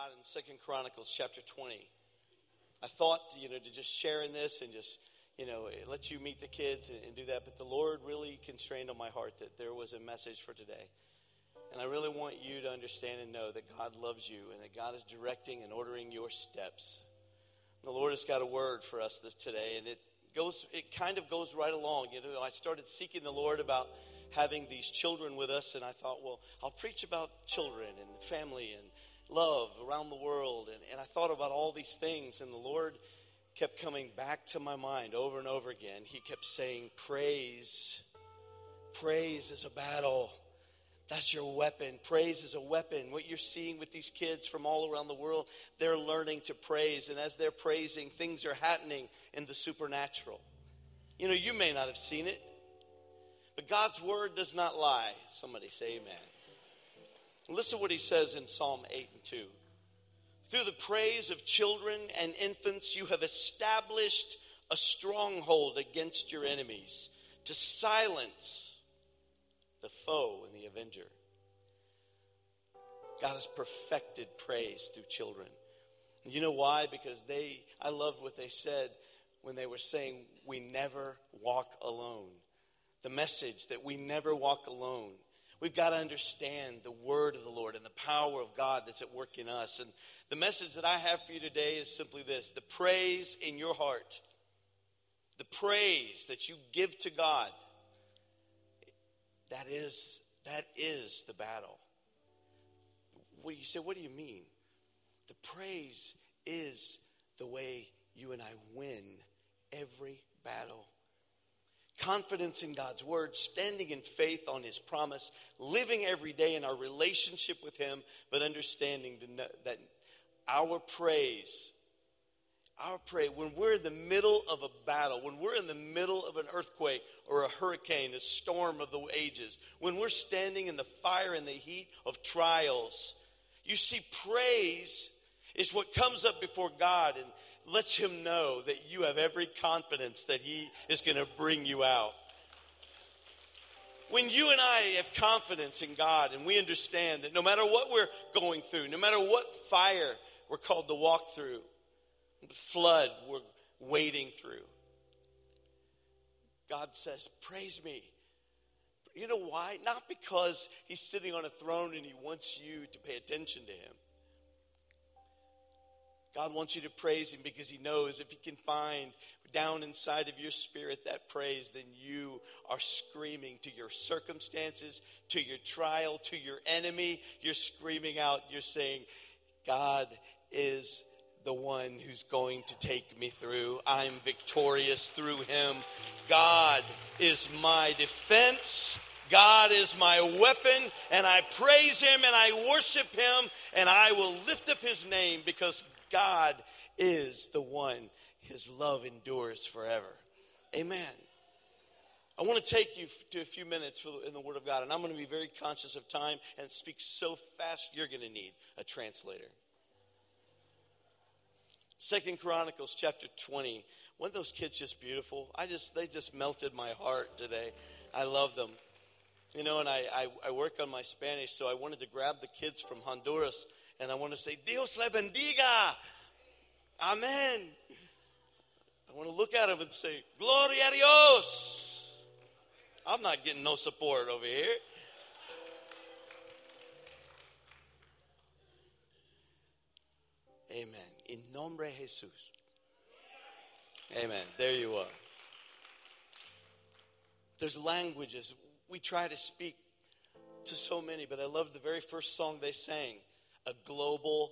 God in Second Chronicles chapter 20. I thought, you know, to just share in this and just, you know, let you meet the kids and, and do that, but the Lord really constrained on my heart that there was a message for today. And I really want you to understand and know that God loves you and that God is directing and ordering your steps. The Lord has got a word for us this today, and it goes it kind of goes right along. You know, I started seeking the Lord about having these children with us, and I thought, well, I'll preach about children and family and love around the world. And, and I thought about all these things, and the Lord kept coming back to my mind over and over again. He kept saying, Praise. Praise is a battle. That's your weapon. Praise is a weapon. What you're seeing with these kids from all around the world, they're learning to praise. And as they're praising, things are happening in the supernatural. You know, you may not have seen it, but God's word does not lie. Somebody say amen. Listen to what he says in Psalm 8 and 2. Through the praise of children and infants, you have established a stronghold against your enemies to silence the foe and the avenger. God has perfected praise through children. And you know why? Because they, I loved what they said when they were saying, We never walk alone. The message that we never walk alone. We've got to understand the word of the Lord and the power of God that's at work in us. And the message that I have for you today is simply this the praise in your heart, the praise that you give to God that is, that is the battle. What do you say, what do you mean? The praise is the way you and I win every battle. Confidence in God's word, standing in faith on his promise, living every day in our relationship with him, but understanding that our praise our prayer, when we're in the middle of a battle, when we're in the middle of an earthquake or a hurricane, a storm of the ages, when we're standing in the fire and the heat of trials, you see, praise is what comes up before God and lets Him know that you have every confidence that He is going to bring you out. When you and I have confidence in God and we understand that no matter what we're going through, no matter what fire we're called to walk through, flood we're wading through. God says, Praise me. You know why? Not because he's sitting on a throne and he wants you to pay attention to him. God wants you to praise him because he knows if he can find down inside of your spirit that praise, then you are screaming to your circumstances, to your trial, to your enemy. You're screaming out, you're saying, God is the one who's going to take me through. I'm victorious through him. God is my defense. God is my weapon, and I praise him and I worship him, and I will lift up his name because God is the one. His love endures forever. Amen. I want to take you to a few minutes in the Word of God, and I'm going to be very conscious of time and speak so fast you're going to need a translator. Second Chronicles chapter 20. Weren't those kids just beautiful? I just they just melted my heart today. I love them. You know, and I, I, I work on my Spanish, so I wanted to grab the kids from Honduras and I want to say, Dios le bendiga. Amen. I want to look at him and say, Gloria a Dios. I'm not getting no support over here. Amen. In nombre Jesús. Amen. There you are. There's languages. We try to speak to so many, but I love the very first song they sang a global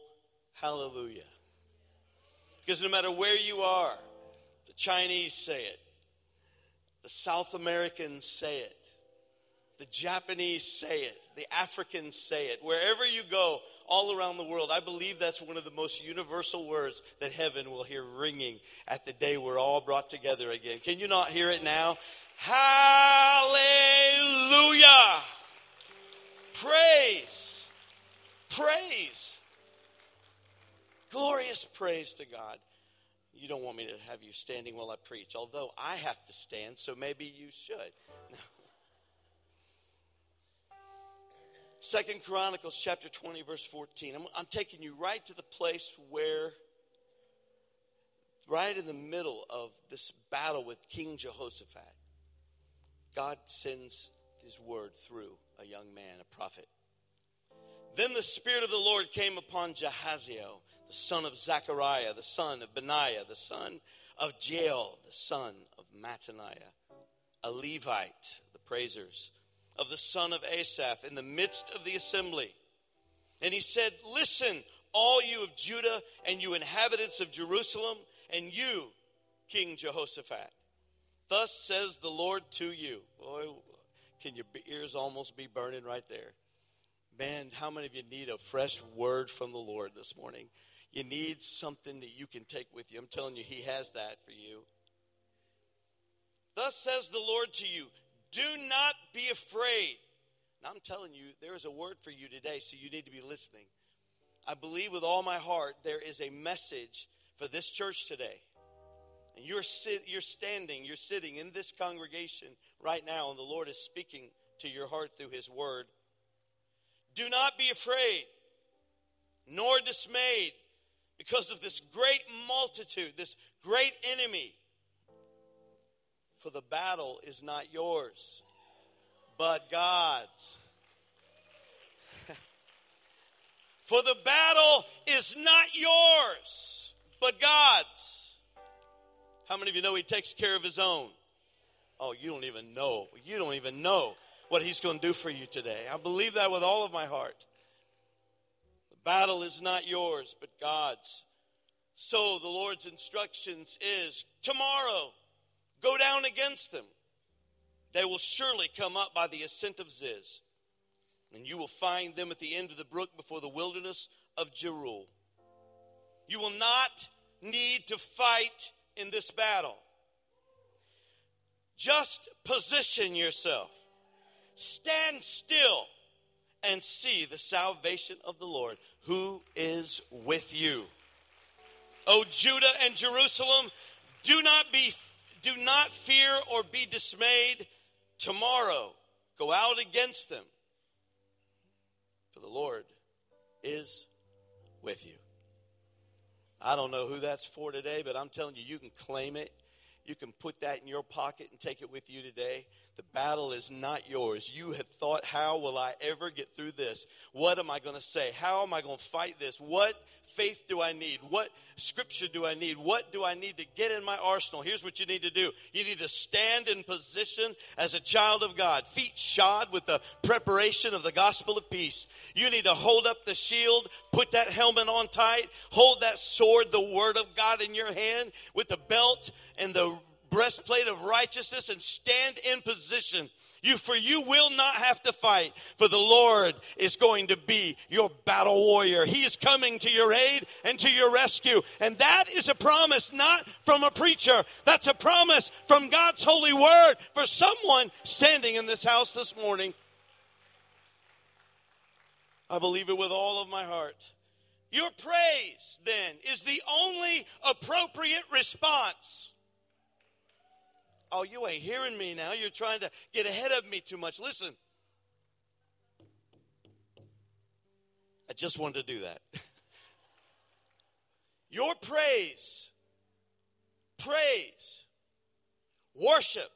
hallelujah. Because no matter where you are, the Chinese say it, the South Americans say it, the Japanese say it, the Africans say it. Wherever you go, all around the world. I believe that's one of the most universal words that heaven will hear ringing at the day we're all brought together again. Can you not hear it now? Hallelujah! Praise! Praise! Glorious praise to God. You don't want me to have you standing while I preach, although I have to stand, so maybe you should. Second Chronicles chapter 20, verse 14. I'm, I'm taking you right to the place where, right in the middle of this battle with King Jehoshaphat, God sends his word through a young man, a prophet. Then the Spirit of the Lord came upon Jahaziel, the son of Zechariah, the son of Benaiah, the son of Jael, the son of Mattaniah, a Levite, the praisers, of the son of Asaph in the midst of the assembly. And he said, Listen, all you of Judah and you inhabitants of Jerusalem, and you, King Jehoshaphat. Thus says the Lord to you. Boy, can your ears almost be burning right there? Man, how many of you need a fresh word from the Lord this morning? You need something that you can take with you. I'm telling you, He has that for you. Thus says the Lord to you Do not be afraid. Now, I'm telling you, there is a word for you today, so you need to be listening. I believe with all my heart there is a message for this church today. And you're, sit, you're standing, you're sitting in this congregation right now, and the Lord is speaking to your heart through His word. Do not be afraid, nor dismayed because of this great multitude, this great enemy. For the battle is not yours, but God's. For the battle is not yours, but God's. How many of you know He takes care of His own? Oh, you don't even know. You don't even know what He's going to do for you today. I believe that with all of my heart. The battle is not yours, but God's. So the Lord's instructions is tomorrow, go down against them. They will surely come up by the ascent of Ziz, and you will find them at the end of the brook before the wilderness of Jeruel. You will not need to fight in this battle. Just position yourself. Stand still and see the salvation of the Lord who is with you. O Judah and Jerusalem, do not be do not fear or be dismayed. Tomorrow go out against them. For the Lord is with you. I don't know who that's for today, but I'm telling you, you can claim it. You can put that in your pocket and take it with you today. The battle is not yours. You have thought, how will I ever get through this? What am I going to say? How am I going to fight this? What faith do I need? What scripture do I need? What do I need to get in my arsenal? Here's what you need to do you need to stand in position as a child of God, feet shod with the preparation of the gospel of peace. You need to hold up the shield, put that helmet on tight, hold that sword, the word of God in your hand, with the belt and the breastplate of righteousness and stand in position. You, for you will not have to fight, for the Lord is going to be your battle warrior. He is coming to your aid and to your rescue. And that is a promise not from a preacher. That's a promise from God's holy word for someone standing in this house this morning. I believe it with all of my heart. Your praise, then, is the only appropriate response Oh, you ain't hearing me now. You're trying to get ahead of me too much. Listen. I just wanted to do that. Your praise, praise, worship,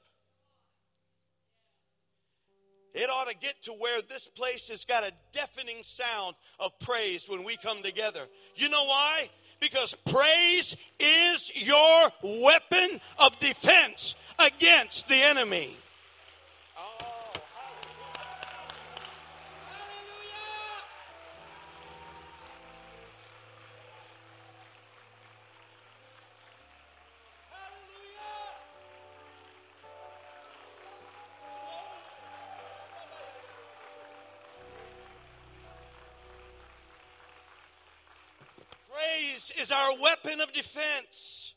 it ought to get to where this place has got a deafening sound of praise when we come together. You know why? Because praise is your weapon of defense against the enemy. Defense.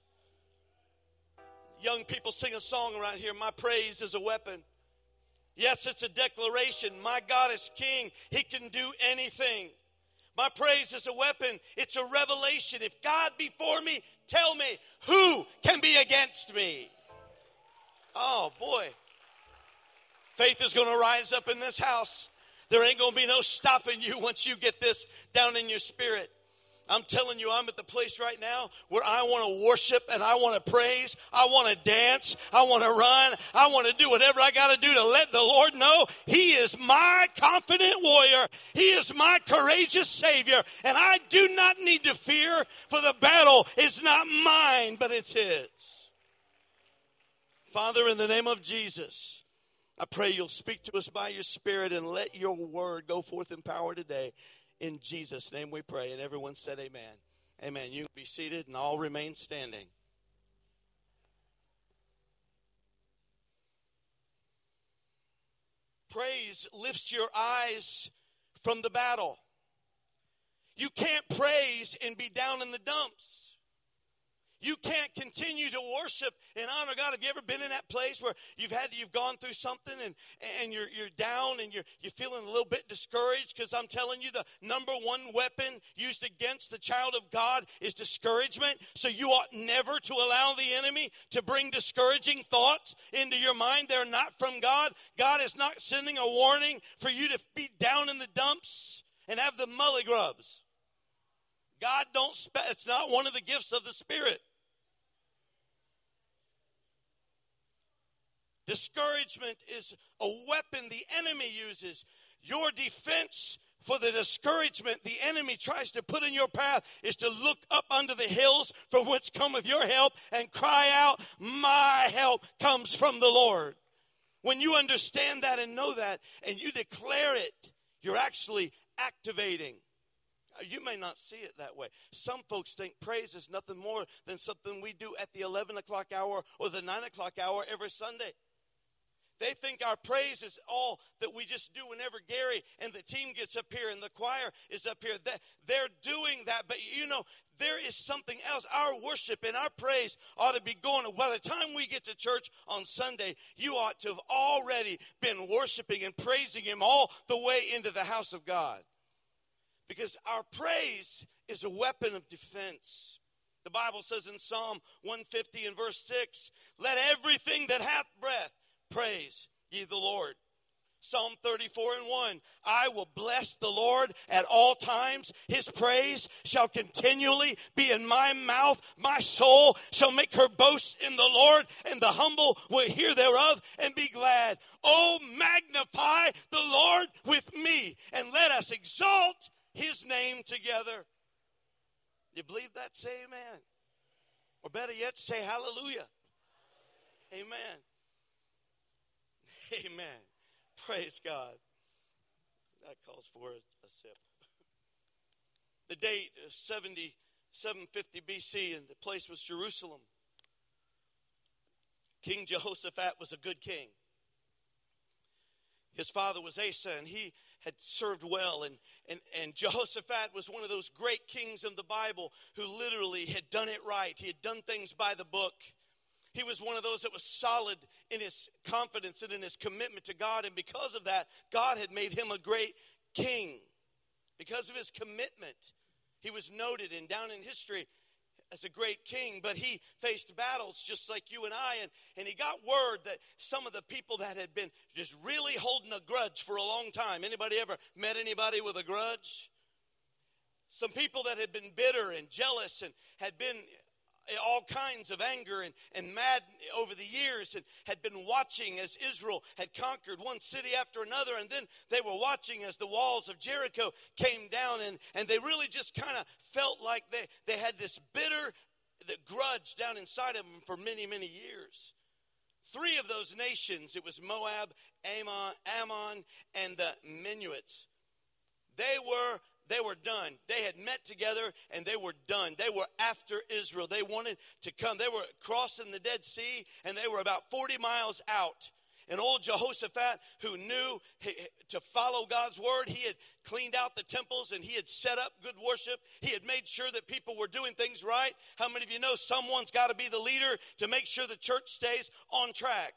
Young people sing a song around here My praise is a weapon. Yes, it's a declaration. My God is king, He can do anything. My praise is a weapon, it's a revelation. If God be for me, tell me who can be against me? Oh, boy. Faith is going to rise up in this house. There ain't going to be no stopping you once you get this down in your spirit. I'm telling you, I'm at the place right now where I want to worship and I want to praise. I want to dance. I want to run. I want to do whatever I got to do to let the Lord know He is my confident warrior. He is my courageous Savior. And I do not need to fear, for the battle is not mine, but it's His. Father, in the name of Jesus, I pray you'll speak to us by your Spirit and let your word go forth in power today. In Jesus' name we pray. And everyone said, Amen. Amen. You be seated and all remain standing. Praise lifts your eyes from the battle. You can't praise and be down in the dumps. You can't continue to worship and honor God. Have you ever been in that place where you've had you've gone through something and, and you're you're down and you're you're feeling a little bit discouraged? Because I'm telling you, the number one weapon used against the child of God is discouragement. So you ought never to allow the enemy to bring discouraging thoughts into your mind. They're not from God. God is not sending a warning for you to be down in the dumps and have the mully grubs. God don't spe- it's not one of the gifts of the spirit. Discouragement is a weapon the enemy uses. Your defense for the discouragement the enemy tries to put in your path is to look up under the hills from which cometh your help and cry out, My help comes from the Lord. When you understand that and know that and you declare it, you're actually activating. Uh, you may not see it that way. Some folks think praise is nothing more than something we do at the 11 o'clock hour or the 9 o'clock hour every Sunday. They think our praise is all that we just do whenever Gary and the team gets up here and the choir is up here. They're doing that, but you know, there is something else. Our worship and our praise ought to be going. By the time we get to church on Sunday, you ought to have already been worshiping and praising Him all the way into the house of God. Because our praise is a weapon of defense. The Bible says in Psalm 150 and verse 6 Let everything that hath breath praise ye the Lord. Psalm 34 and 1 I will bless the Lord at all times. His praise shall continually be in my mouth. My soul shall make her boast in the Lord, and the humble will hear thereof and be glad. Oh, magnify the Lord with me, and let us exalt his name together. You believe that? Say amen. Or better yet, say hallelujah. Amen. Amen. Praise God. That calls for a, a sip. The date is 70, 750 BC, and the place was Jerusalem. King Jehoshaphat was a good king. His father was Asa, and he had served well. And, and, and Jehoshaphat was one of those great kings of the Bible who literally had done it right. He had done things by the book. He was one of those that was solid in his confidence and in his commitment to God. And because of that, God had made him a great king. Because of his commitment, he was noted and down in history as a great king, but he faced battles just like you and I. And, and he got word that some of the people that had been just really holding a grudge for a long time. Anybody ever met anybody with a grudge? Some people that had been bitter and jealous and had been all kinds of anger and, and mad over the years and had been watching as Israel had conquered one city after another. And then they were watching as the walls of Jericho came down and, and they really just kind of felt like they, they had this bitter the grudge down inside of them for many, many years. Three of those nations, it was Moab, Ammon, Ammon and the Meunites. They were they were done. They had met together and they were done. They were after Israel. They wanted to come. They were crossing the Dead Sea and they were about 40 miles out. And old Jehoshaphat, who knew to follow God's word, he had cleaned out the temples and he had set up good worship. He had made sure that people were doing things right. How many of you know someone's got to be the leader to make sure the church stays on track?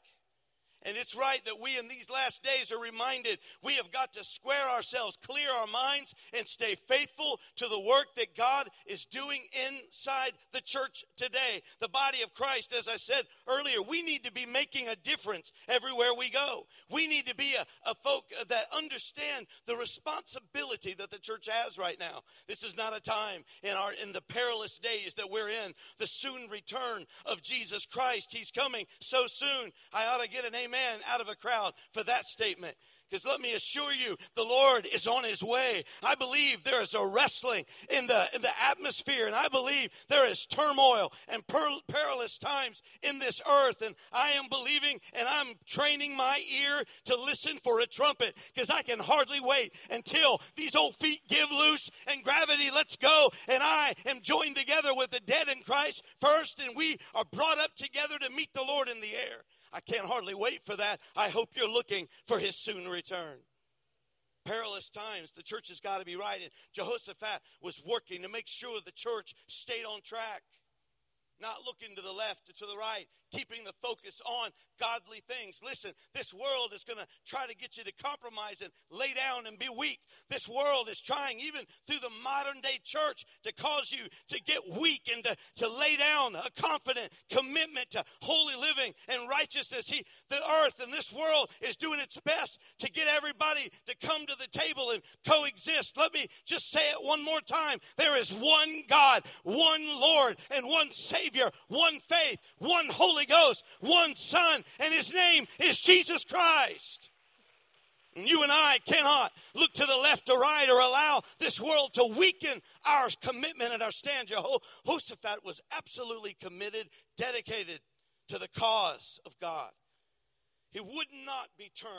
And it's right that we in these last days are reminded we have got to square ourselves, clear our minds, and stay faithful to the work that God is doing inside the church today. The body of Christ, as I said earlier, we need to be making a difference everywhere we go. We need to be a, a folk that understand the responsibility that the church has right now. This is not a time in our in the perilous days that we're in, the soon return of Jesus Christ. He's coming so soon. I ought to get an amen amen out of a crowd for that statement. Because let me assure you, the Lord is on his way. I believe there is a wrestling in the, in the atmosphere, and I believe there is turmoil and per- perilous times in this earth. And I am believing and I'm training my ear to listen for a trumpet because I can hardly wait until these old feet give loose and gravity lets go. And I am joined together with the dead in Christ first, and we are brought up together to meet the Lord in the air. I can't hardly wait for that. I hope you're looking for his soon return. Perilous times, the church has got to be right. And Jehoshaphat was working to make sure the church stayed on track not looking to the left or to the right, keeping the focus on godly things. Listen, this world is going to try to get you to compromise and lay down and be weak. This world is trying, even through the modern day church, to cause you to get weak and to, to lay down a confident commitment to holy living and righteousness. He, the earth and this world is doing its best to get everybody to come to the table and coexist. Let me just say it one more time. There is one God, one Lord, and one Savior Savior, one faith, one Holy Ghost, one Son, and His name is Jesus Christ. And you and I cannot look to the left or right or allow this world to weaken our commitment and our stand. Jehoshaphat was absolutely committed, dedicated to the cause of God. He would not be turned.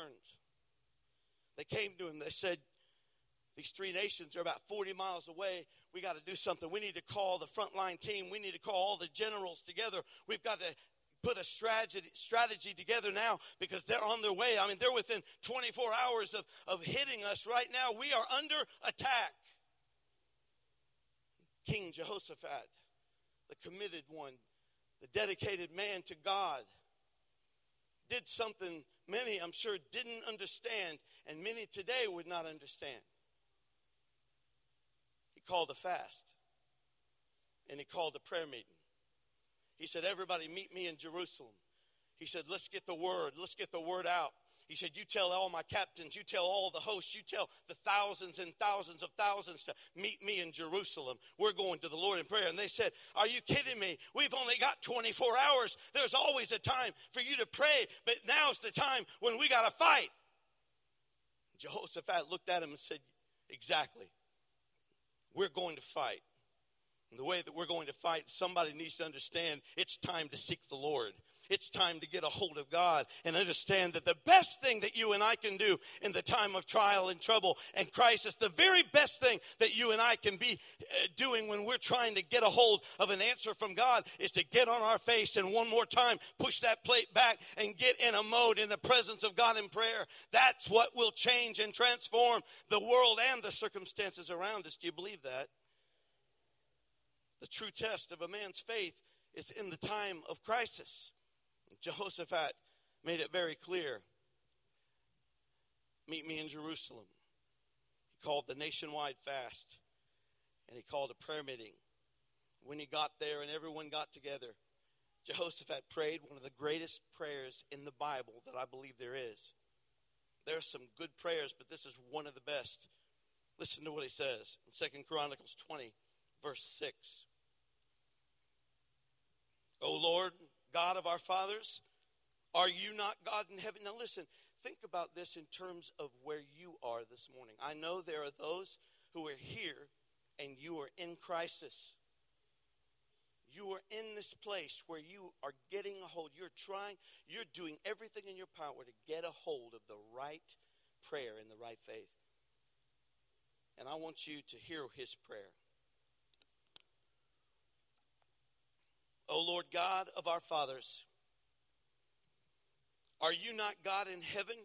They came to him, they said, these three nations are about 40 miles away. We got to do something. We need to call the frontline team. We need to call all the generals together. We've got to put a strategy, strategy together now because they're on their way. I mean, they're within 24 hours of, of hitting us right now. We are under attack. King Jehoshaphat, the committed one, the dedicated man to God, did something many, I'm sure, didn't understand, and many today would not understand called a fast and he called a prayer meeting. He said, Everybody meet me in Jerusalem. He said, Let's get the word. Let's get the word out. He said, You tell all my captains, you tell all the hosts, you tell the thousands and thousands of thousands to meet me in Jerusalem. We're going to the Lord in prayer. And they said, Are you kidding me? We've only got 24 hours. There's always a time for you to pray, but now's the time when we got to fight. Jehoshaphat looked at him and said, Exactly we're going to fight. And the way that we're going to fight, somebody needs to understand it's time to seek the Lord. It's time to get a hold of God and understand that the best thing that you and I can do in the time of trial and trouble and crisis, the very best thing that you and I can be uh, doing when we're trying to get a hold of an answer from God is to get on our face and one more time push that plate back and get in a mode in the presence of God in prayer. That's what will change and transform the world and the circumstances around us. Do you believe that? The true test of a man's faith is in the time of crisis. Jehoshaphat made it very clear Meet me in Jerusalem. He called the nationwide fast and he called a prayer meeting. When he got there and everyone got together, Jehoshaphat prayed one of the greatest prayers in the Bible that I believe there is. There are some good prayers, but this is one of the best. Listen to what he says in Second Chronicles 20, verse 6. O Lord, God of our fathers? Are you not God in heaven? Now, listen, think about this in terms of where you are this morning. I know there are those who are here and you are in crisis. You are in this place where you are getting a hold. You're trying, you're doing everything in your power to get a hold of the right prayer and the right faith. And I want you to hear his prayer. O Lord God of our fathers, are you not God in heaven?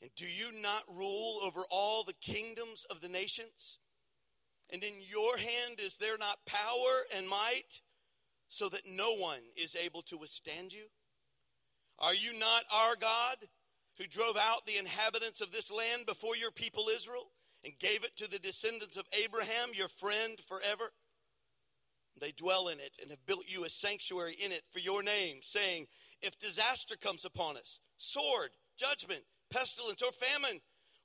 And do you not rule over all the kingdoms of the nations? And in your hand is there not power and might so that no one is able to withstand you? Are you not our God who drove out the inhabitants of this land before your people Israel and gave it to the descendants of Abraham, your friend, forever? They dwell in it and have built you a sanctuary in it for your name, saying, If disaster comes upon us, sword, judgment, pestilence, or famine,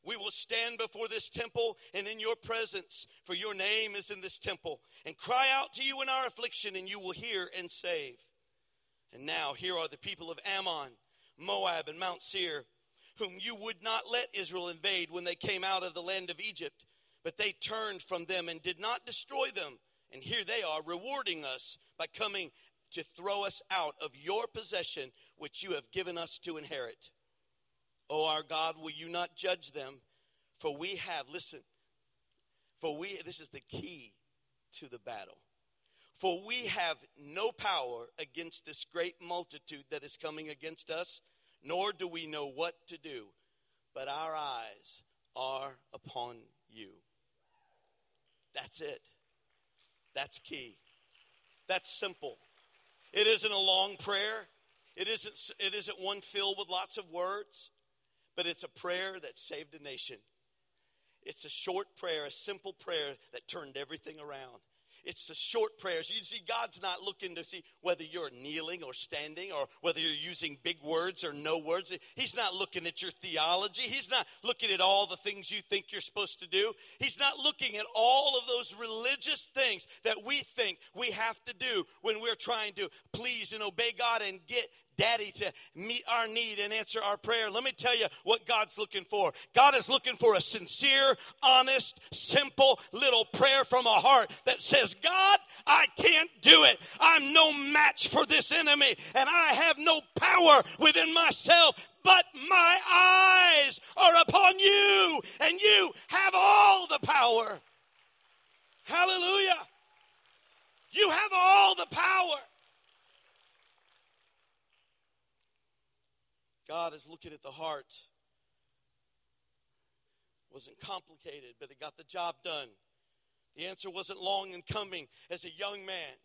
we will stand before this temple and in your presence, for your name is in this temple, and cry out to you in our affliction, and you will hear and save. And now here are the people of Ammon, Moab, and Mount Seir, whom you would not let Israel invade when they came out of the land of Egypt, but they turned from them and did not destroy them. And here they are rewarding us by coming to throw us out of your possession, which you have given us to inherit. O our God, will you not judge them? For we have, listen, for we, this is the key to the battle. For we have no power against this great multitude that is coming against us, nor do we know what to do, but our eyes are upon you. That's it. That's key. That's simple. It isn't a long prayer. It isn't, it isn't one filled with lots of words but it's a prayer that saved a nation. It's a short prayer, a simple prayer that turned everything around. It's the short prayers. You see, God's not looking to see whether you're kneeling or standing or whether you're using big words or no words. He's not looking at your theology. He's not looking at all the things you think you're supposed to do. He's not looking at all of those religious things that we think we have to do when we're trying to please and obey God and get daddy to meet our need and answer our prayer. Let me tell you what God's looking for. God is looking for a sincere, honest, simple little prayer from a heart that says, God, I can't do it. I'm no match for this enemy and I have no power within myself but my eyes are upon you, and you have all the power. Hallelujah. You have all the power. God is looking at the heart. It wasn't complicated, but it got the job done. The answer wasn't long in coming as a young man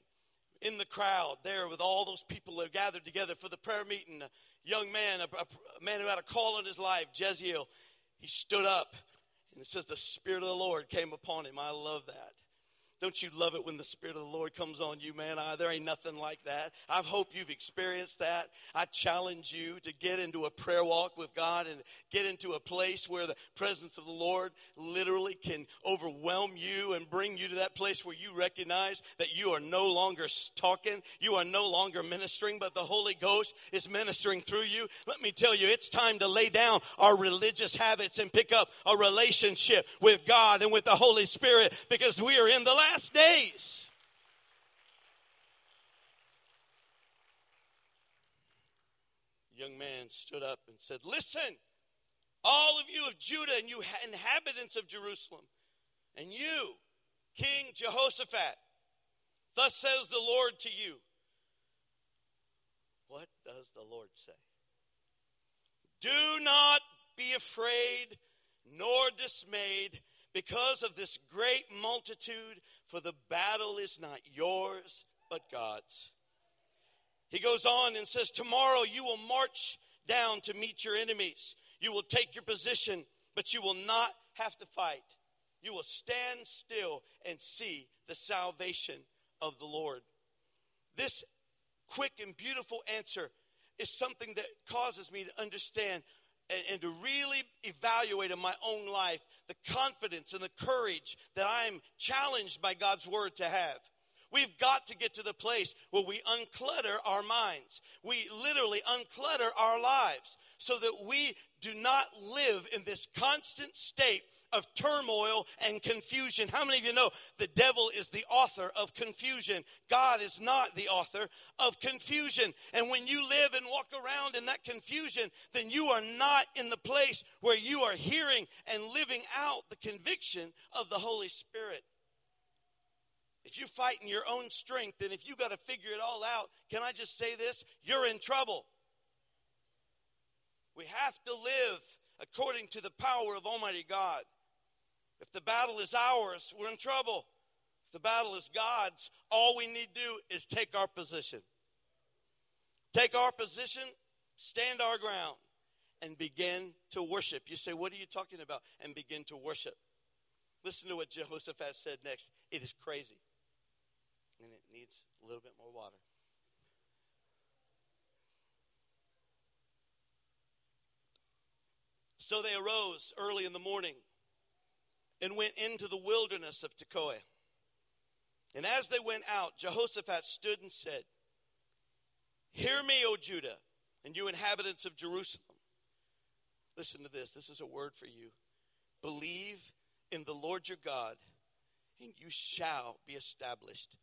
in the crowd there with all those people that gathered together for the prayer meeting. A young man, a, a man who had a call in his life, Jeziel, he stood up and it says the Spirit of the Lord came upon him. I love that. Don't you love it when the Spirit of the Lord comes on you, man? I, there ain't nothing like that. I hope you've experienced that. I challenge you to get into a prayer walk with God and get into a place where the presence of the Lord literally can overwhelm you and bring you to that place where you recognize that you are no longer talking, you are no longer ministering, but the Holy Ghost is ministering through you. Let me tell you, it's time to lay down our religious habits and pick up a relationship with God and with the Holy Spirit because we are in the last last days. The young man stood up and said, Listen, all of you of Judah and you inhabitants of Jerusalem, and you, King Jehoshaphat, thus says the Lord to you. What does the Lord say? Do not be afraid nor dismayed because of this great multitude, for the battle is not yours, but God's. He goes on and says, Tomorrow you will march down to meet your enemies. You will take your position, but you will not have to fight. You will stand still and see the salvation of the Lord. This quick and beautiful answer is something that causes me to understand and, and to really evaluate in my own life the confidence and the courage that I'm challenged by God's word to have. We've got to get to the place where we unclutter our minds. We literally unclutter our lives so that we do not live in this constant state of turmoil and confusion. How many of you know the devil is the author of confusion? God is not the author of confusion. And when you live and walk around in that confusion, then you are not in the place where you are hearing and living out the conviction of the Holy Spirit. If you're fighting your own strength and if you got to figure it all out, can I just say this? You're in trouble. We have to live according to the power of Almighty God. If the battle is ours, we're in trouble. If the battle is God's, all we need to do is take our position. Take our position, stand our ground, and begin to worship. You say, What are you talking about? And begin to worship. Listen to what Jehoshaphat said next. It is crazy. And it needs a little bit more water. So they arose early in the morning and went into the wilderness of Tekoa. And as they went out, Jehoshaphat stood and said, Hear me, O Judah, and you inhabitants of Jerusalem. Listen to this. This is a word for you. Believe in the Lord your God, and you shall be established.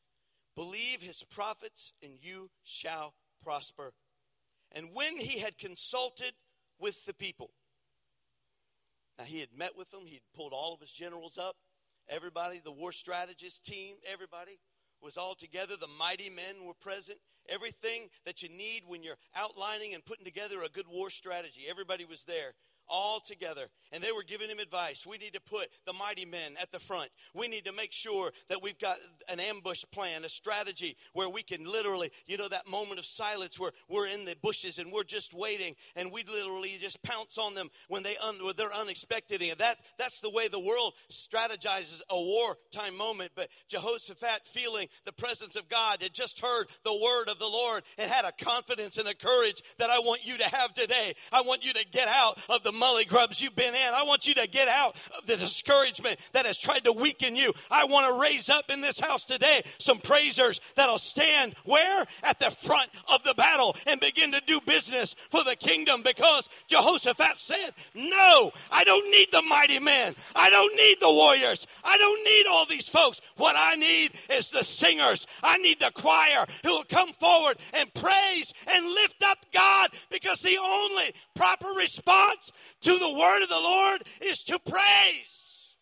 Believe his prophets, and you shall prosper. And when he had consulted with the people, now he had met with them, he'd pulled all of his generals up, everybody, the war strategist team, everybody was all together. The mighty men were present. Everything that you need when you're outlining and putting together a good war strategy, everybody was there all together. And they were giving him advice. We need to put the mighty men at the front. We need to make sure that we've got an ambush plan, a strategy where we can literally, you know, that moment of silence where we're in the bushes and we're just waiting and we literally just pounce on them when, they un, when they're unexpected. And that, that's the way the world strategizes a wartime moment. But Jehoshaphat, feeling the presence of God, had just heard the word of the Lord and had a confidence and a courage that I want you to have today. I want you to get out of the mully grubs you've been in. I want you to get out of the discouragement that has tried to weaken you. I want to raise up in this house today some praisers that'll stand where? At the front of the battle and begin to do business for the kingdom because Jehoshaphat said, No, I don't need the mighty men. I don't need the warriors. I don't need all these folks. What I need is the singers. I need the choir who will come forward and praise and lift up God because the only proper response to the word of the Lord is to praise.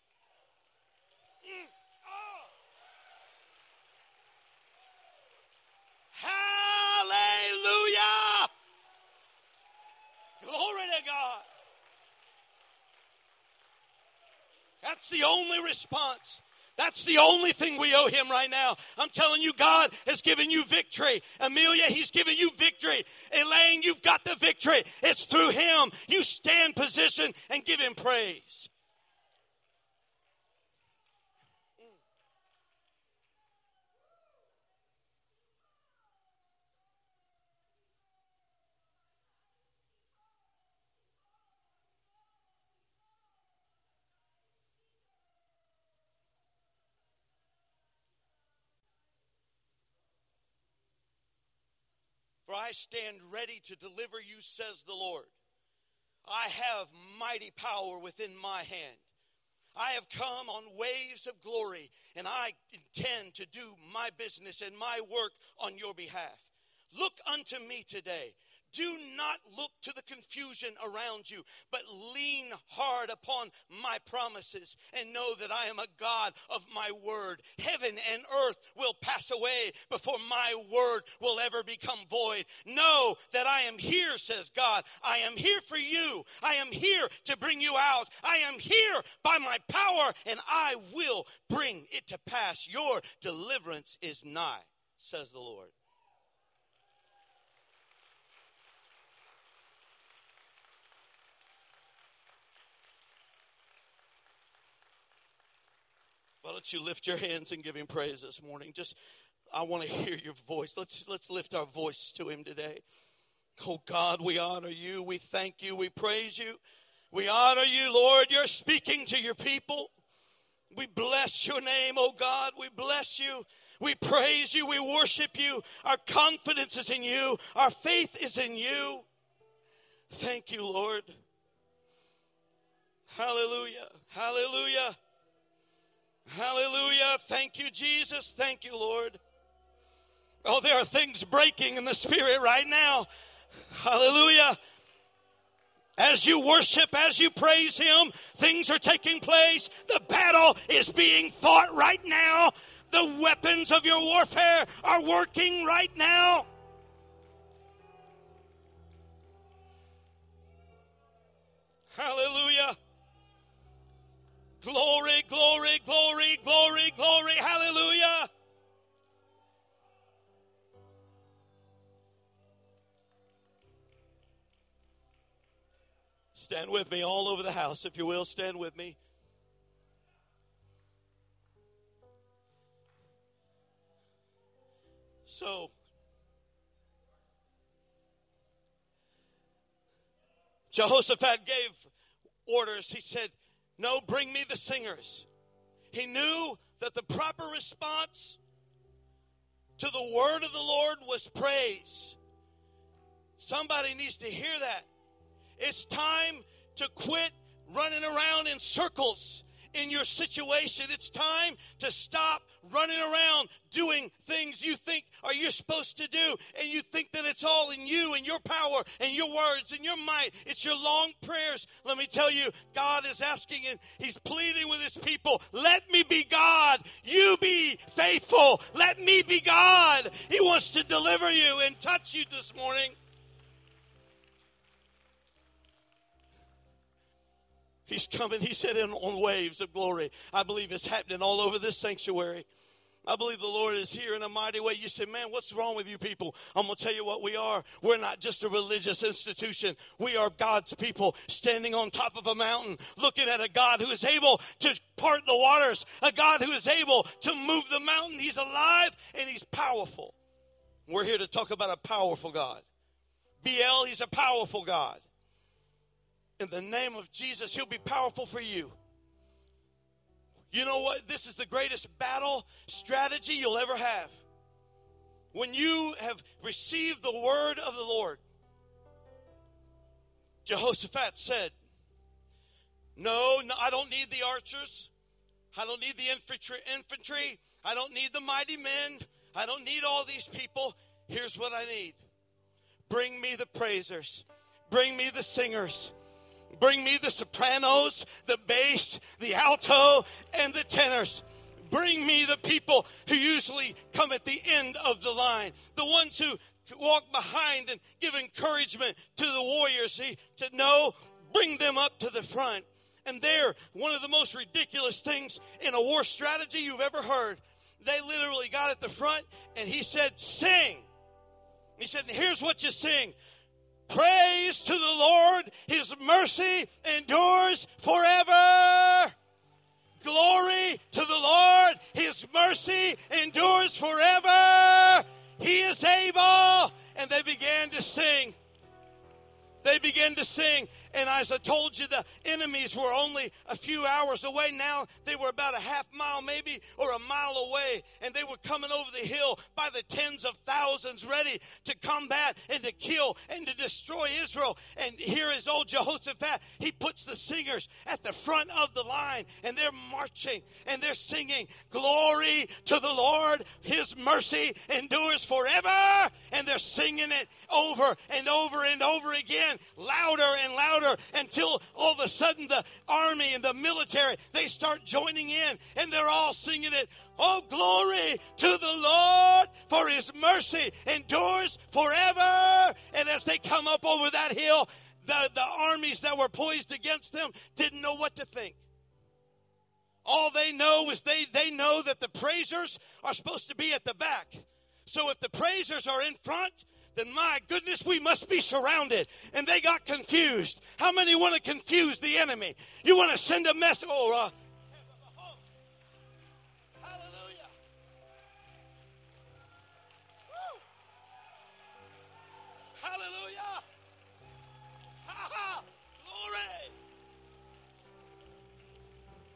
Hallelujah! Glory to God. That's the only response. That's the only thing we owe him right now. I'm telling you, God has given you victory. Amelia, he's given you victory. Elaine, you've got the victory. It's through him. You stand position and give him praise. For I stand ready to deliver you, says the Lord. I have mighty power within my hand. I have come on waves of glory, and I intend to do my business and my work on your behalf. Look unto me today do not look to the confusion around you, but lean hard upon my promises and know that I am a God of my word. Heaven and earth will pass away before my word will ever become void. Know that I am here, says God. I am here for you. I am here to bring you out. I am here by my power, and I will bring it to pass. Your deliverance is nigh, says the Lord. Why don't you lift your hands and give him praise this morning? Just I want to hear your voice. Let's let's lift our voice to him today. Oh God, we honor you. We thank you. We praise you. We honor you, Lord. You're speaking to your people. We bless your name, oh God. We bless you. We praise you. We worship you. Our confidence is in you. Our faith is in you. Thank you, Lord. Hallelujah. Hallelujah. Hallelujah. Thank you, Jesus. Thank you, Lord. Oh, there are things breaking in the spirit right now. Hallelujah. As you worship, as you praise Him, things are taking place. The battle is being fought right now. The weapons of your warfare are working right now. Hallelujah. Glory, glory, glory, glory, glory. Hallelujah. Stand with me all over the house, if you will. Stand with me. So, Jehoshaphat gave orders. He said, No, bring me the singers. He knew that the proper response to the word of the Lord was praise. Somebody needs to hear that. It's time to quit running around in circles in your situation. It's time to stop running around doing things you think are you're supposed to do and you think that it's all in you and your power and your words and your might. It's your long prayers. Let me tell you, God is asking and he's pleading with his people, let me be God. You be faithful. Let me be God. He wants to deliver you and touch you this morning. He's coming, he said, in, on waves of glory. I believe it's happening all over this sanctuary. I believe the Lord is here in a mighty way. You say, man, what's wrong with you people? I'm going to tell you what we are. We're not just a religious institution. We are God's people standing on top of a mountain, looking at a God who is able to part the waters, a God who is able to move the mountain. He's alive and he's powerful. We're here to talk about a powerful God. BL, he's a powerful God. In the name of Jesus, He'll be powerful for you. You know what? This is the greatest battle strategy you'll ever have. When you have received the word of the Lord, Jehoshaphat said, no, no, I don't need the archers. I don't need the infantry, infantry. I don't need the mighty men. I don't need all these people. Here's what I need bring me the praisers, bring me the singers, Bring me the sopranos, the bass, the alto, and the tenors. Bring me the people who usually come at the end of the line, the ones who walk behind and give encouragement to the warriors. See, to know, bring them up to the front. And there, one of the most ridiculous things in a war strategy you've ever heard, they literally got at the front and he said, Sing. He said, Here's what you sing Praise to the His mercy endures forever. Glory to the Lord. His mercy endures forever. He is able. And they began to sing. They began to sing. And as I told you, the enemies were only a few hours away. Now they were about a half mile, maybe, or a mile away. And they were coming over the hill by the tens of thousands, ready to combat and to kill and to destroy Israel. And here is old Jehoshaphat. He puts the singers at the front of the line, and they're marching and they're singing, Glory to the Lord, His mercy endures forever. And they're singing it over and over and over again, louder and louder until all of a sudden the army and the military, they start joining in and they're all singing it. Oh, glory to the Lord, for his mercy endures forever. And as they come up over that hill, the, the armies that were poised against them didn't know what to think. All they know is they, they know that the praisers are supposed to be at the back. So if the praisers are in front, then my goodness, we must be surrounded. And they got confused. How many want to confuse the enemy? You want to send a message? Oh, uh, hallelujah. Hallelujah. Ha ha. Glory.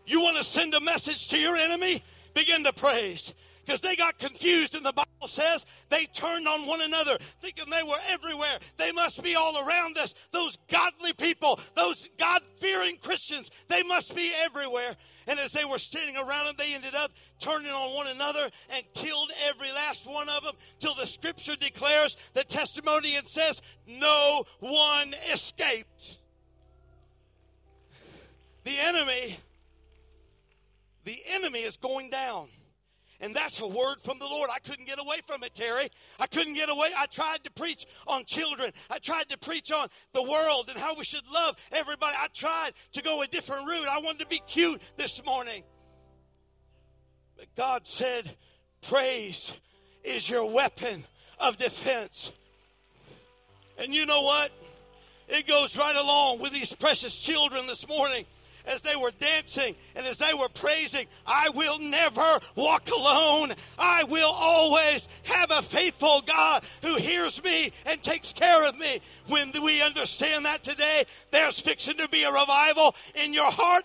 You want to send a message to your enemy? Begin to praise because they got confused in the Bible says they turned on one another thinking they were everywhere. They must be all around us. Those godly people, those God fearing Christians, they must be everywhere. And as they were standing around them, they ended up turning on one another and killed every last one of them till the scripture declares the testimony and says, No one escaped. The enemy, the enemy is going down. And that's a word from the Lord. I couldn't get away from it, Terry. I couldn't get away. I tried to preach on children. I tried to preach on the world and how we should love everybody. I tried to go a different route. I wanted to be cute this morning. But God said, Praise is your weapon of defense. And you know what? It goes right along with these precious children this morning as they were dancing and as they were praising, I will never walk alone. I will always have a faithful God who hears me and takes care of me. When we understand that today, there's fixing to be a revival in your heart,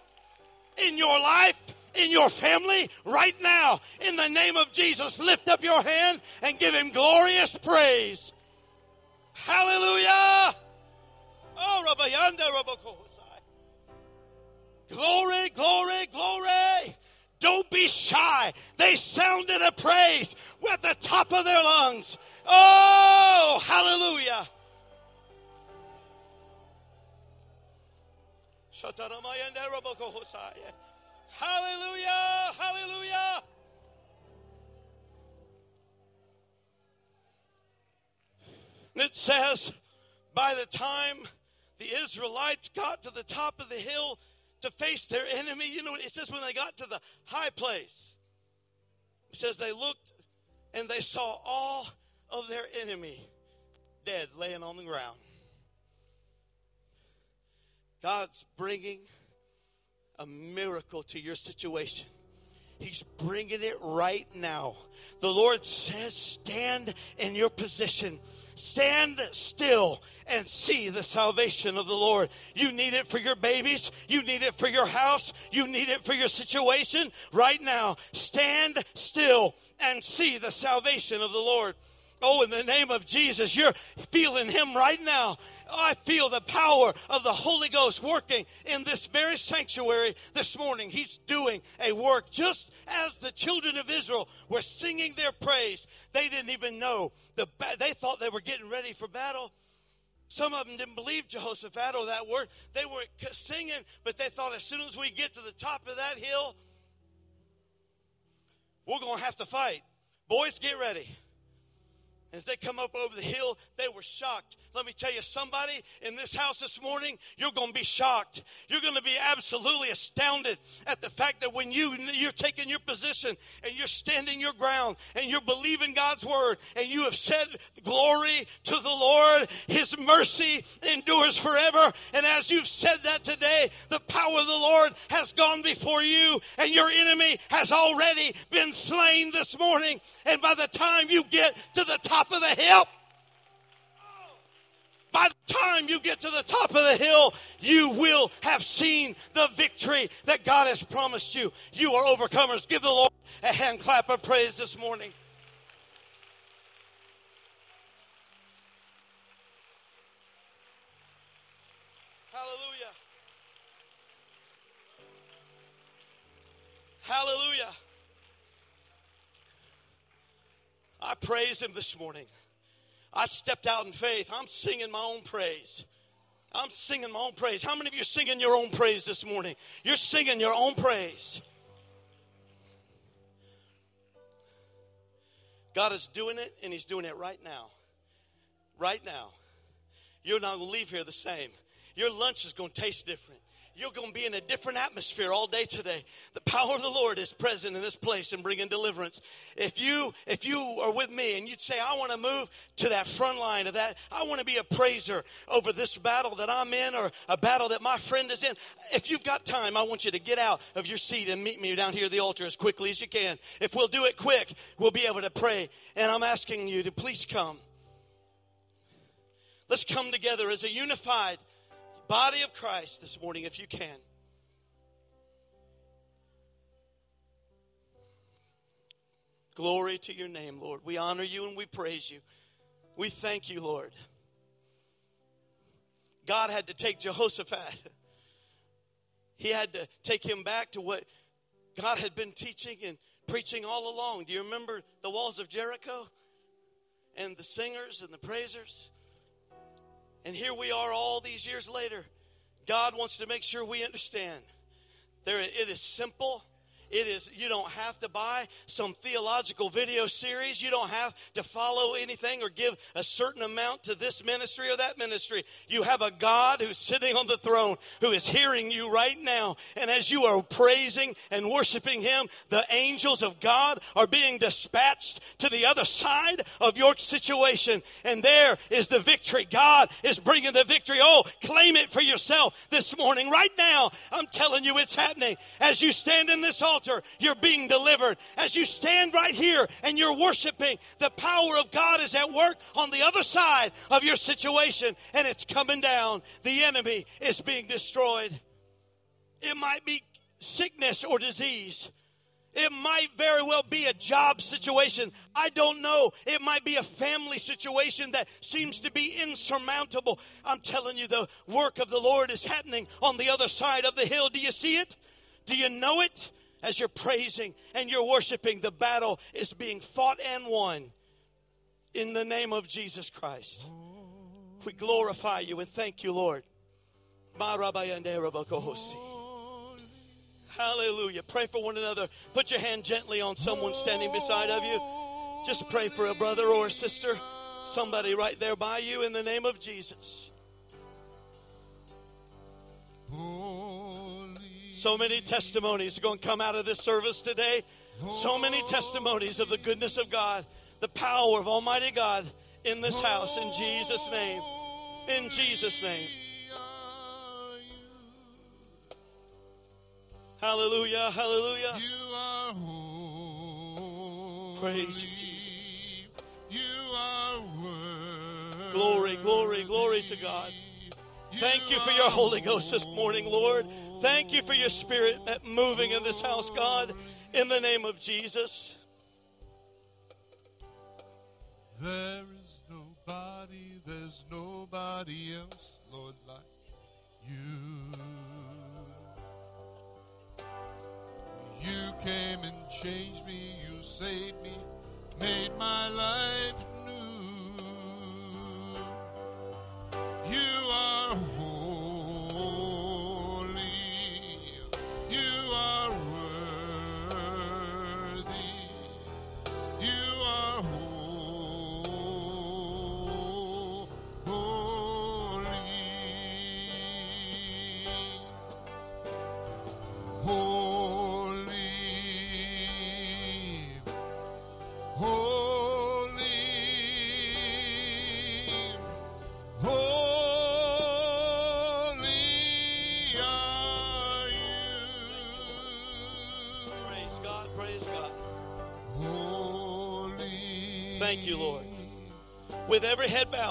in your life, in your family right now. In the name of Jesus, lift up your hand and give him glorious praise. Hallelujah. Oh, Rabbi Yanda, Rabbi Glory, glory, glory. Don't be shy. They sounded a praise with the top of their lungs. Oh, hallelujah. Hallelujah, hallelujah. And it says, by the time the Israelites got to the top of the hill, to face their enemy. You know what it says when they got to the high place? It says they looked and they saw all of their enemy dead laying on the ground. God's bringing a miracle to your situation. He's bringing it right now. The Lord says, Stand in your position. Stand still and see the salvation of the Lord. You need it for your babies. You need it for your house. You need it for your situation right now. Stand still and see the salvation of the Lord. Oh, in the name of Jesus, you're feeling Him right now. Oh, I feel the power of the Holy Ghost working in this very sanctuary this morning. He's doing a work just as the children of Israel were singing their praise. They didn't even know the they thought they were getting ready for battle. Some of them didn't believe Jehoshaphat or that word. They were singing, but they thought as soon as we get to the top of that hill, we're going to have to fight. Boys, get ready. As they come up over the hill, they were shocked. Let me tell you, somebody in this house this morning, you're going to be shocked. You're going to be absolutely astounded at the fact that when you you're taking your position and you're standing your ground and you're believing God's word and you have said glory to the Lord, His mercy endures forever. And as you've said that today, the power of the Lord has gone before you, and your enemy has already been slain this morning. And by the time you get to the top top of the hill, by the time you get to the top of the hill, you will have seen the victory that God has promised you. You are overcomers. Give the Lord a hand clap of praise this morning. Hallelujah. Hallelujah. I praise him this morning. I stepped out in faith. I'm singing my own praise. I'm singing my own praise. How many of you are singing your own praise this morning? You're singing your own praise. God is doing it, and He's doing it right now. Right now. You're not going to leave here the same. Your lunch is going to taste different you're going to be in a different atmosphere all day today. The power of the Lord is present in this place and bringing deliverance. If you if you are with me and you'd say, I want to move to that front line of that, I want to be a praiser over this battle that I'm in or a battle that my friend is in. If you've got time, I want you to get out of your seat and meet me down here at the altar as quickly as you can. If we'll do it quick, we'll be able to pray. And I'm asking you to please come. Let's come together as a unified body of Christ this morning if you can. Glory to your name, Lord. We honor you and we praise you. We thank you, Lord. God had to take Jehoshaphat. He had to take him back to what God had been teaching and preaching all along. Do you remember the walls of Jericho and the singers and the praisers? And here we are all these years later. God wants to make sure we understand. There, it is simple It is, you don't have to buy some theological video series. You don't have to follow anything or give a certain amount to this ministry or that ministry. You have a God who's sitting on the throne who is hearing you right now. And as you are praising and worshiping Him, the angels of God are being dispatched to the other side of your situation. And there is the victory. God is bringing the victory. Oh, claim it for yourself this morning, right now. I'm telling you, it's happening. As you stand in this altar, you're being delivered. As you stand right here and you're worshiping, the power of God is at work on the other side of your situation and it's coming down. The enemy is being destroyed. It might be sickness or disease. It might very well be a job situation. I don't know. It might be a family situation that seems to be insurmountable. I'm telling you, the work of the Lord is happening on the other side of the hill. Do you see it? Do you know it? As you're praising and you're worshiping, the battle is being fought and won in the name of Jesus Christ. We glorify you and thank you, Lord. Hallelujah. Pray for one another. Put your hand gently on someone standing beside of you. Just pray for a brother or a sister, somebody right there by you in the name of Jesus. So many testimonies are going to come out of this service today. So many testimonies of the goodness of God, the power of Almighty God in this house in Jesus' name. In Jesus' name. Hallelujah, hallelujah. You are holy. Praise you, Jesus. You are worthy. Glory, glory, glory to God. Thank you for your Holy Ghost this morning, Lord. Thank you for your Spirit moving in this house, God, in the name of Jesus. There is nobody, there's nobody else, Lord, like you. You came and changed me, you saved me, made my life new.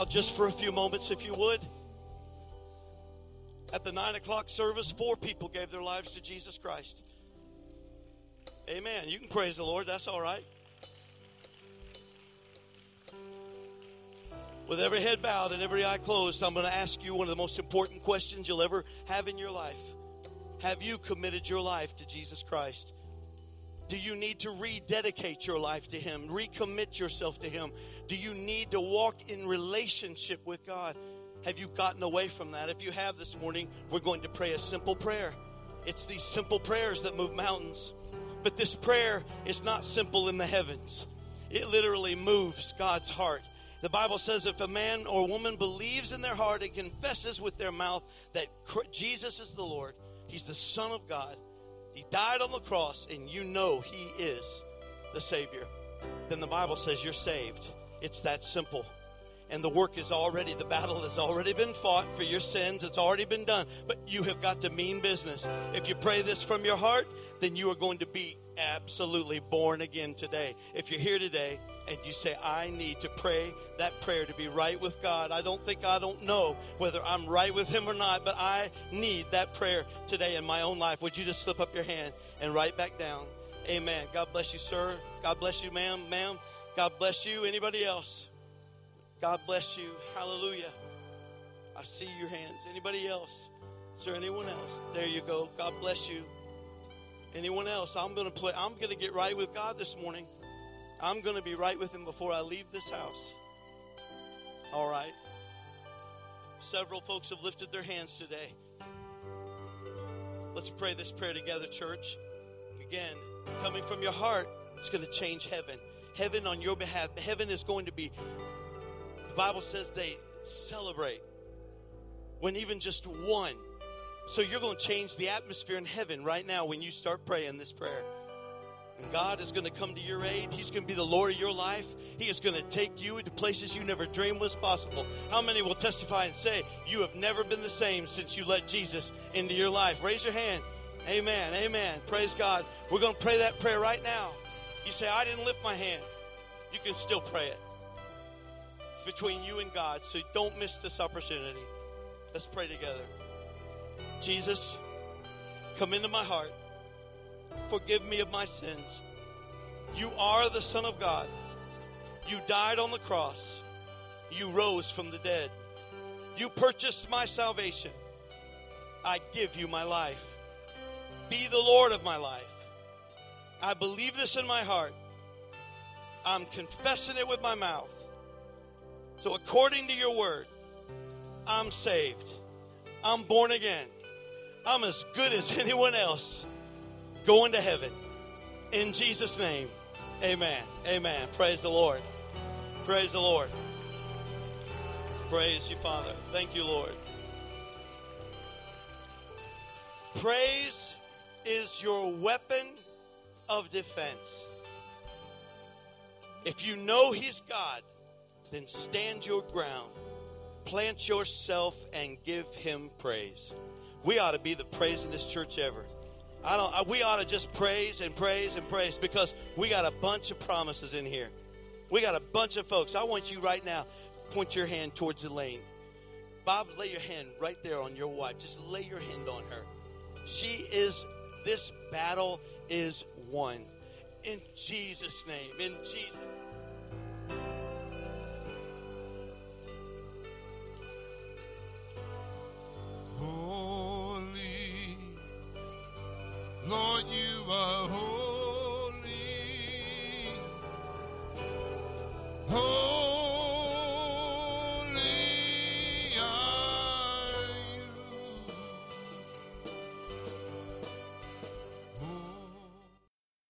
Bowed, just for a few moments, if you would. At the nine o'clock service, four people gave their lives to Jesus Christ. Amen. You can praise the Lord, that's all right. With every head bowed and every eye closed, I'm going to ask you one of the most important questions you'll ever have in your life. Have you committed your life to Jesus Christ? Do you need to rededicate your life to Him, recommit yourself to Him? Do you need to walk in relationship with God? Have you gotten away from that? If you have this morning, we're going to pray a simple prayer. It's these simple prayers that move mountains. But this prayer is not simple in the heavens, it literally moves God's heart. The Bible says if a man or woman believes in their heart and confesses with their mouth that Jesus is the Lord, He's the Son of God, He died on the cross, and you know He is the Savior, then the Bible says you're saved. It's that simple. And the work is already, the battle has already been fought for your sins. It's already been done. But you have got to mean business. If you pray this from your heart, then you are going to be absolutely born again today. If you're here today and you say, I need to pray that prayer to be right with God, I don't think I don't know whether I'm right with Him or not, but I need that prayer today in my own life. Would you just slip up your hand and write back down? Amen. God bless you, sir. God bless you, ma'am. Ma'am. God bless you. Anybody else? God bless you. Hallelujah. I see your hands. Anybody else? Is there anyone else? There you go. God bless you. Anyone else? I'm going to play. I'm going to get right with God this morning. I'm going to be right with Him before I leave this house. All right. Several folks have lifted their hands today. Let's pray this prayer together, church. Again, coming from your heart, it's going to change heaven. Heaven on your behalf. Heaven is going to be, Bible says they celebrate when even just one. So you're going to change the atmosphere in heaven right now when you start praying this prayer. And God is going to come to your aid. He's going to be the Lord of your life. He is going to take you into places you never dreamed was possible. How many will testify and say, You have never been the same since you let Jesus into your life? Raise your hand. Amen. Amen. Praise God. We're going to pray that prayer right now. You say, I didn't lift my hand. You can still pray it. Between you and God, so don't miss this opportunity. Let's pray together. Jesus, come into my heart. Forgive me of my sins. You are the Son of God. You died on the cross. You rose from the dead. You purchased my salvation. I give you my life. Be the Lord of my life. I believe this in my heart. I'm confessing it with my mouth. So, according to your word, I'm saved. I'm born again. I'm as good as anyone else going to heaven. In Jesus' name, amen. Amen. Praise the Lord. Praise the Lord. Praise you, Father. Thank you, Lord. Praise is your weapon of defense. If you know He's God, then stand your ground, plant yourself, and give Him praise. We ought to be the praise in this church ever. I don't. We ought to just praise and praise and praise because we got a bunch of promises in here. We got a bunch of folks. I want you right now. Point your hand towards Elaine. Bob, lay your hand right there on your wife. Just lay your hand on her. She is. This battle is won. In Jesus' name. In Jesus. holy. Lord, you are holy. Holy.